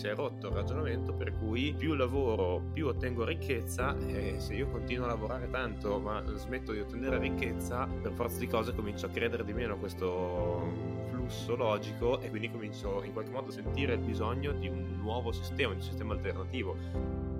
si è rotto il ragionamento per cui più lavoro, più ottengo ricchezza e se io continuo a lavorare tanto ma smetto di ottenere ricchezza, per forza di cose comincio a credere di meno a questo flusso logico e quindi comincio in qualche modo a sentire il bisogno di un nuovo sistema, di un sistema alternativo.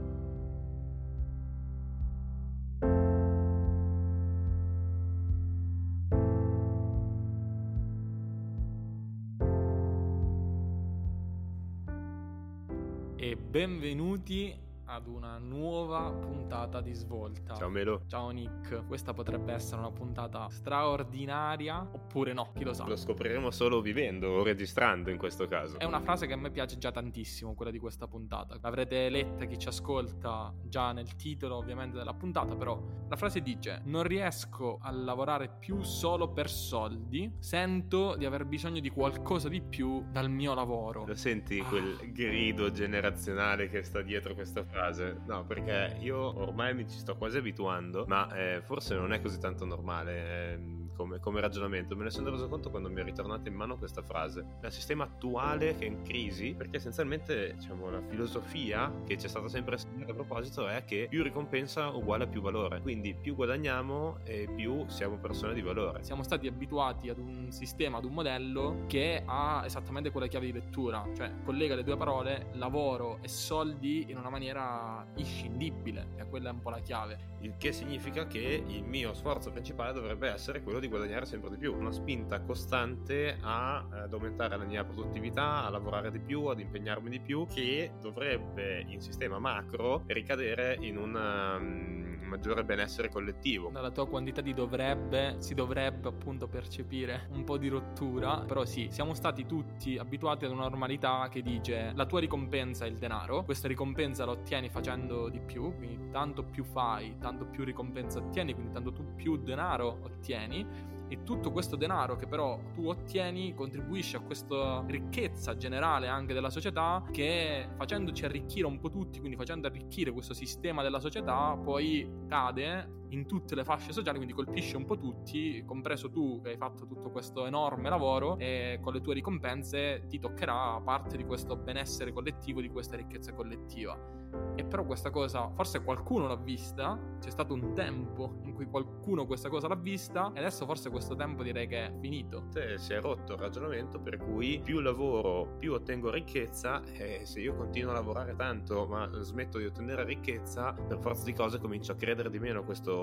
Benvenuti ad una nuova puntata di Svolta. Ciao Melo. Ciao Nick. Questa potrebbe essere una puntata straordinaria oppure no, chi lo sa. Lo scopriremo solo vivendo o registrando in questo caso. È una frase che a me piace già tantissimo, quella di questa puntata. L'avrete letta chi ci ascolta già nel titolo ovviamente della puntata, però la frase dice non riesco a lavorare più solo per soldi, sento di aver bisogno di qualcosa di più dal mio lavoro. Lo senti quel ah. grido generazionale che sta dietro questa frase? Frase. No, perché io ormai mi ci sto quasi abituando, ma eh, forse non è così tanto normale. Eh, come, come, ragionamento. Me ne sono reso conto quando mi è ritornata in mano questa frase. Il sistema attuale che è in crisi, perché essenzialmente diciamo, la filosofia che ci è stata sempre a proposito è che più ricompensa uguale a più valore. Quindi più guadagniamo e più siamo persone di valore. Siamo stati abituati ad un sistema, ad un modello che ha esattamente quella chiave di lettura, cioè collega le due parole lavoro e soldi in una maniera inscindibile, e quella è un po' la chiave. Il che significa che il mio sforzo principale dovrebbe essere quello di guadagnare sempre di più, una spinta costante a, eh, ad aumentare la mia produttività, a lavorare di più, ad impegnarmi di più, che dovrebbe in sistema macro ricadere in un um, maggiore benessere collettivo. Dalla tua quantità di dovrebbe si dovrebbe appunto percepire un po' di rottura, però sì, siamo stati tutti abituati ad una normalità che dice la tua ricompensa è il denaro, questa ricompensa la ottieni facendo di più, quindi tanto più fai, tanto più ricompensa ottieni, quindi tanto tu più denaro ottieni e tutto questo denaro che però tu ottieni contribuisce a questa ricchezza generale anche della società che facendoci arricchire un po' tutti, quindi facendo arricchire questo sistema della società, poi cade in tutte le fasce sociali, quindi colpisce un po' tutti, compreso tu che hai fatto tutto questo enorme lavoro e con le tue ricompense ti toccherà parte di questo benessere collettivo, di questa ricchezza collettiva. E però questa cosa, forse qualcuno l'ha vista, c'è stato un tempo in cui qualcuno questa cosa l'ha vista e adesso forse questo tempo direi che è finito. Sì, si è rotto il ragionamento per cui più lavoro, più ottengo ricchezza e se io continuo a lavorare tanto ma smetto di ottenere ricchezza, per forza di cose comincio a credere di meno a questo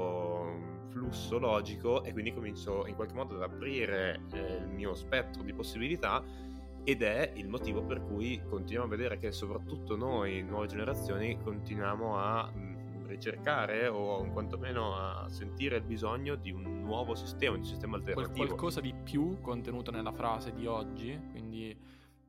flusso logico e quindi comincio in qualche modo ad aprire eh, il mio spettro di possibilità ed è il motivo per cui continuiamo a vedere che soprattutto noi, nuove generazioni, continuiamo a mm, ricercare o quantomeno a sentire il bisogno di un nuovo sistema, di un sistema alternativo. Qualcosa di più contenuto nella frase di oggi, quindi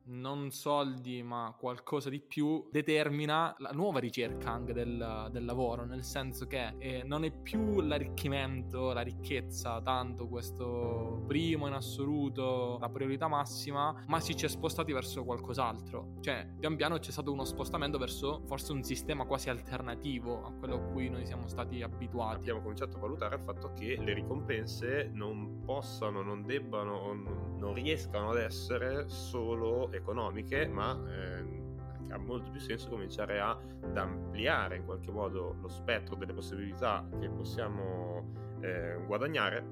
non soldi ma qualcosa di più determina la nuova ricerca anche del, del lavoro nel senso che eh, non è più l'arricchimento la ricchezza tanto questo primo in assoluto la priorità massima ma si ci è spostati verso qualcos'altro. Cioè pian piano c'è stato uno spostamento verso forse un sistema quasi alternativo a quello a cui noi siamo stati abituati. Abbiamo cominciato a valutare il fatto che le ricompense non possano non debbano non riescano ad essere solo economiche, ma eh, ha molto più senso cominciare a, ad ampliare in qualche modo lo spettro delle possibilità che possiamo eh, guadagnare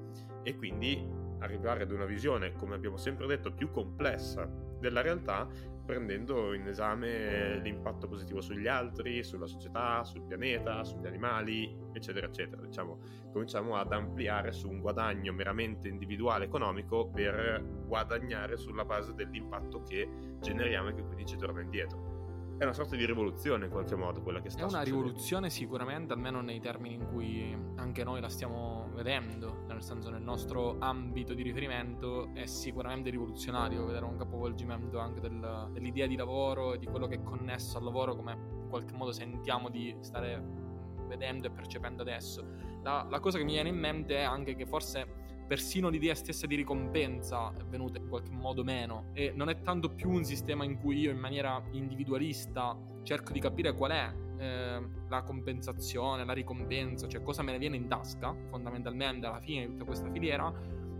e quindi arrivare ad una visione, come abbiamo sempre detto, più complessa della realtà prendendo in esame l'impatto positivo sugli altri, sulla società, sul pianeta, sugli animali, eccetera, eccetera. Diciamo, cominciamo ad ampliare su un guadagno meramente individuale economico per guadagnare sulla base dell'impatto che generiamo e che quindi ci torna indietro è una sorta di rivoluzione in qualche modo quella che sta È una succedendo. rivoluzione sicuramente, almeno nei termini in cui anche noi la stiamo vedendo, nel senso nel nostro ambito di riferimento è sicuramente rivoluzionario vedere un capovolgimento anche del, dell'idea di lavoro e di quello che è connesso al lavoro come in qualche modo sentiamo di stare vedendo e percependo adesso. La, la cosa che mi viene in mente è anche che forse persino l'idea stessa di ricompensa è venuta in qualche modo meno. E non è tanto più un sistema in cui io in maniera individualista cerco di capire qual è eh, la compensazione, la ricompensa, cioè cosa me ne viene in tasca fondamentalmente alla fine di tutta questa filiera,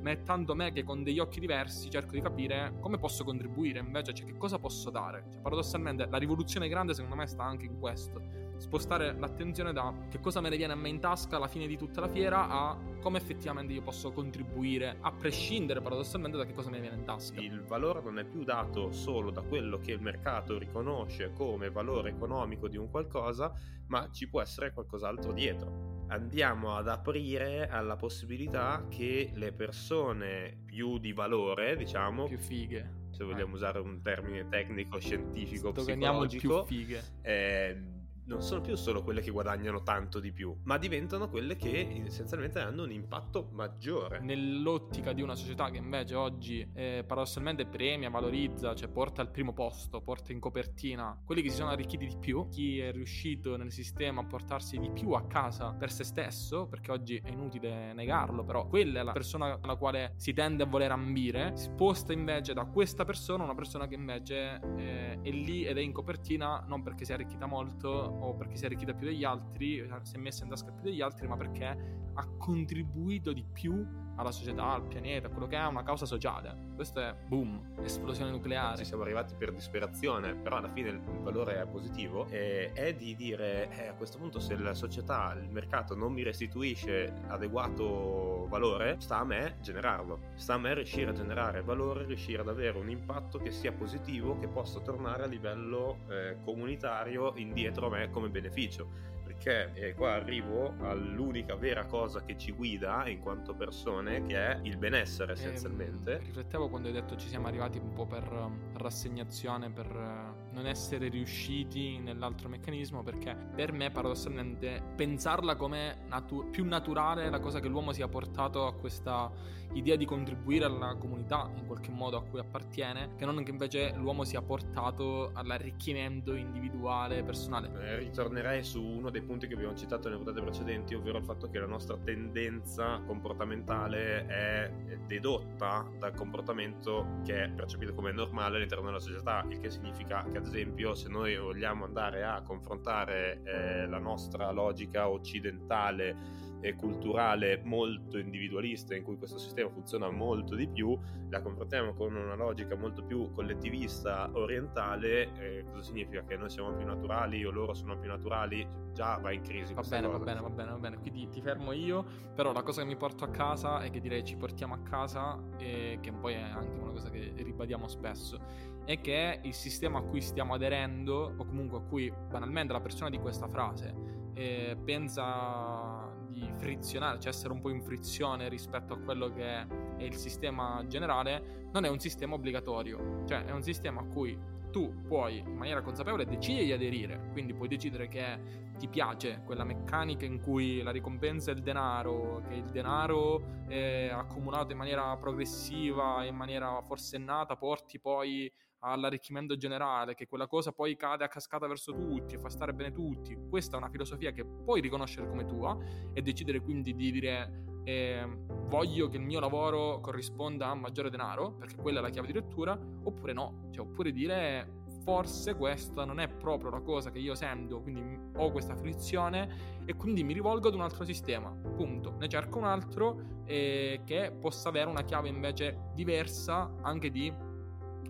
ma è tanto me che con degli occhi diversi cerco di capire come posso contribuire. Invece, cioè che cosa posso dare. Cioè, paradossalmente la rivoluzione grande secondo me sta anche in questo spostare l'attenzione da che cosa me ne viene a me in tasca alla fine di tutta la fiera a come effettivamente io posso contribuire, a prescindere paradossalmente da che cosa me ne viene in tasca. Il valore non è più dato solo da quello che il mercato riconosce come valore economico di un qualcosa, ma ci può essere qualcos'altro dietro andiamo ad aprire alla possibilità che le persone più di valore, diciamo, più fighe, se vogliamo ah. usare un termine tecnico, scientifico, psicologico, più fighe. Eh, non sono più solo quelle che guadagnano tanto di più, ma diventano quelle che essenzialmente hanno un impatto maggiore. Nell'ottica di una società che invece oggi eh, paradossalmente premia, valorizza, cioè porta al primo posto, porta in copertina quelli che si sono arricchiti di più, chi è riuscito nel sistema a portarsi di più a casa per se stesso, perché oggi è inutile negarlo, però quella è la persona alla quale si tende a voler ambire, sposta invece da questa persona una persona che invece eh, è lì ed è in copertina non perché si è arricchita molto o perché si è arricchita più degli altri, si è messa in tasca più degli altri, ma perché ha contribuito di più alla società, al pianeta, quello che è una causa sociale. Questo è boom, esplosione nucleare. Ci siamo arrivati per disperazione, però alla fine il valore è positivo. E è di dire eh, a questo punto se la società, il mercato non mi restituisce adeguato valore, sta a me generarlo. Sta a me riuscire a generare valore, riuscire ad avere un impatto che sia positivo, che possa tornare a livello eh, comunitario indietro a me come beneficio perché eh, qua arrivo all'unica vera cosa che ci guida in quanto persone, che è il benessere ehm, essenzialmente. Eh, riflettevo quando hai detto ci siamo arrivati un po' per um, rassegnazione, per uh, non essere riusciti nell'altro meccanismo, perché per me paradossalmente pensarla come natu- più naturale la cosa che l'uomo sia portato a questa idea di contribuire alla comunità in qualche modo a cui appartiene, che non che invece l'uomo sia portato all'arricchimento individuale, personale. Eh, ritornerei su uno dei punti che abbiamo citato nelle puntate precedenti, ovvero il fatto che la nostra tendenza comportamentale è dedotta dal comportamento che è percepito come normale all'interno della società, il che significa che ad esempio se noi vogliamo andare a confrontare eh, la nostra logica occidentale e culturale molto individualista in cui questo sistema funziona molto di più, la confrontiamo con una logica molto più collettivista orientale, eh, cosa significa? Che noi siamo più naturali o loro sono più naturali? Già va in crisi. Va bene, cosa. va bene, va bene, va bene. Quindi ti fermo io, però la cosa che mi porto a casa è che direi ci portiamo a casa e che poi è anche una cosa che ribadiamo spesso è che il sistema a cui stiamo aderendo o comunque a cui banalmente la persona di questa frase eh, pensa di frizionare, cioè essere un po' in frizione rispetto a quello che è il sistema generale, non è un sistema obbligatorio, cioè è un sistema a cui tu puoi in maniera consapevole decidere di aderire, quindi puoi decidere che ti piace quella meccanica in cui la ricompensa è il denaro, che il denaro è accumulato in maniera progressiva, in maniera forsennata, porti poi all'arricchimento generale, che quella cosa poi cade a cascata verso tutti e fa stare bene tutti. Questa è una filosofia che puoi riconoscere come tua e decidere quindi di dire eh, voglio che il mio lavoro corrisponda a maggiore denaro, perché quella è la chiave di lettura, oppure no, cioè, oppure dire forse questa non è proprio la cosa che io sento, quindi ho questa frizione e quindi mi rivolgo ad un altro sistema, punto. Ne cerco un altro eh, che possa avere una chiave invece diversa anche di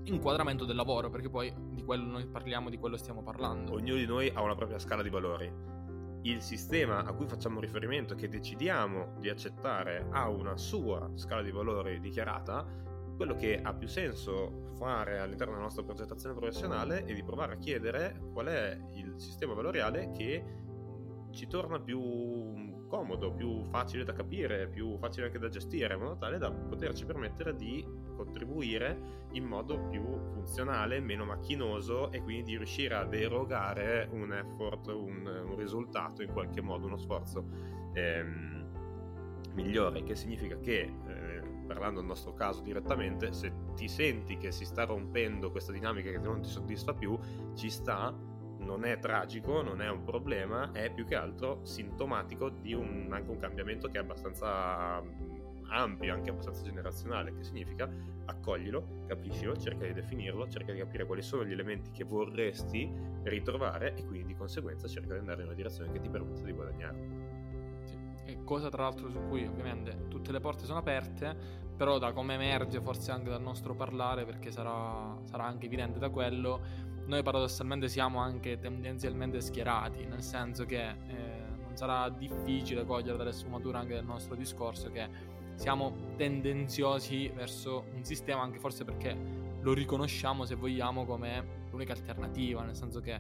inquadramento del lavoro, perché poi di quello noi parliamo, di quello stiamo parlando. Ognuno di noi ha una propria scala di valori. Il sistema a cui facciamo riferimento, che decidiamo di accettare, ha una sua scala di valori dichiarata. Quello che ha più senso fare all'interno della nostra progettazione professionale è di provare a chiedere qual è il sistema valoriale che ci torna più comodo, più facile da capire, più facile anche da gestire, in modo tale da poterci permettere di contribuire in modo più funzionale, meno macchinoso e quindi di riuscire ad erogare un effort, un, un risultato in qualche modo, uno sforzo ehm, migliore, che significa che, eh, parlando del nostro caso direttamente, se ti senti che si sta rompendo questa dinamica che non ti soddisfa più, ci sta non è tragico, non è un problema, è più che altro sintomatico di un, anche un cambiamento che è abbastanza ampio, anche abbastanza generazionale, che significa accoglilo, capiscilo, cerca di definirlo, cerca di capire quali sono gli elementi che vorresti ritrovare e quindi di conseguenza cerca di andare in una direzione che ti permetta di guadagnare. Sì. E cosa tra l'altro su cui ovviamente tutte le porte sono aperte, però da come emerge forse anche dal nostro parlare, perché sarà, sarà anche evidente da quello, noi paradossalmente siamo anche tendenzialmente schierati, nel senso che eh, non sarà difficile cogliere dalle sfumature anche del nostro discorso che siamo tendenziosi verso un sistema anche forse perché lo riconosciamo se vogliamo come l'unica alternativa, nel senso che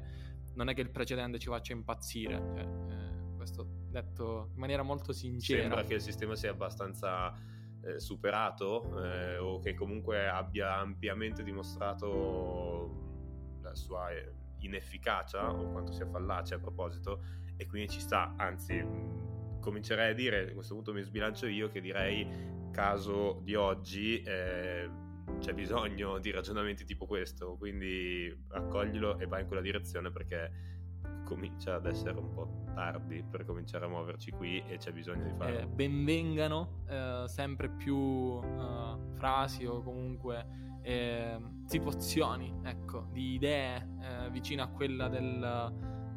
non è che il precedente ci faccia impazzire, cioè, eh, questo detto in maniera molto sincera. Sembra che il sistema sia abbastanza eh, superato eh, o che comunque abbia ampiamente dimostrato la sua eh, inefficacia o quanto sia fallace a proposito e quindi ci sta, anzi comincerei a dire, a questo punto mi sbilancio io che direi caso di oggi eh, c'è bisogno di ragionamenti tipo questo, quindi accoglilo e vai in quella direzione perché comincia ad essere un po' tardi per cominciare a muoverci qui e c'è bisogno di farlo. Eh, benvengano eh, sempre più uh, frasi o comunque eh, situazioni, ecco, di idee eh, vicino a quella del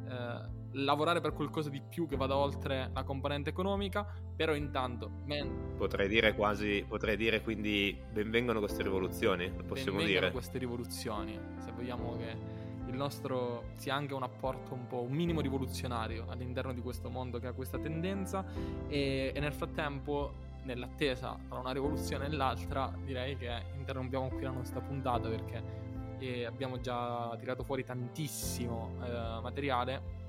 eh, lavorare per qualcosa di più che vada oltre la componente economica, però intanto... Men- potrei dire quasi, potrei dire quindi benvengano queste rivoluzioni, possiamo benvengano dire. queste rivoluzioni, se vogliamo che il nostro sia anche un apporto un po' un minimo rivoluzionario all'interno di questo mondo che ha questa tendenza e, e nel frattempo nell'attesa tra una rivoluzione e l'altra direi che interrompiamo qui la nostra puntata perché eh, abbiamo già tirato fuori tantissimo eh, materiale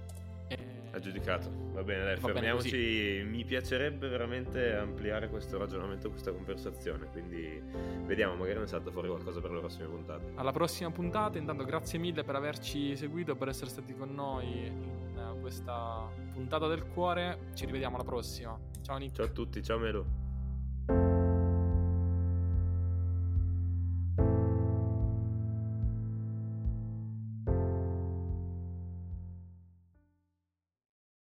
Aggiudicato. Va bene, dai, Va fermiamoci. Bene Mi piacerebbe veramente ampliare questo ragionamento, questa conversazione. Quindi vediamo, magari ne salta fuori qualcosa per le prossime puntate. Alla prossima puntata. Intanto, grazie mille per averci seguito, per essere stati con noi in questa puntata del cuore. Ci rivediamo alla prossima. Ciao Nick. Ciao a tutti, ciao Melo.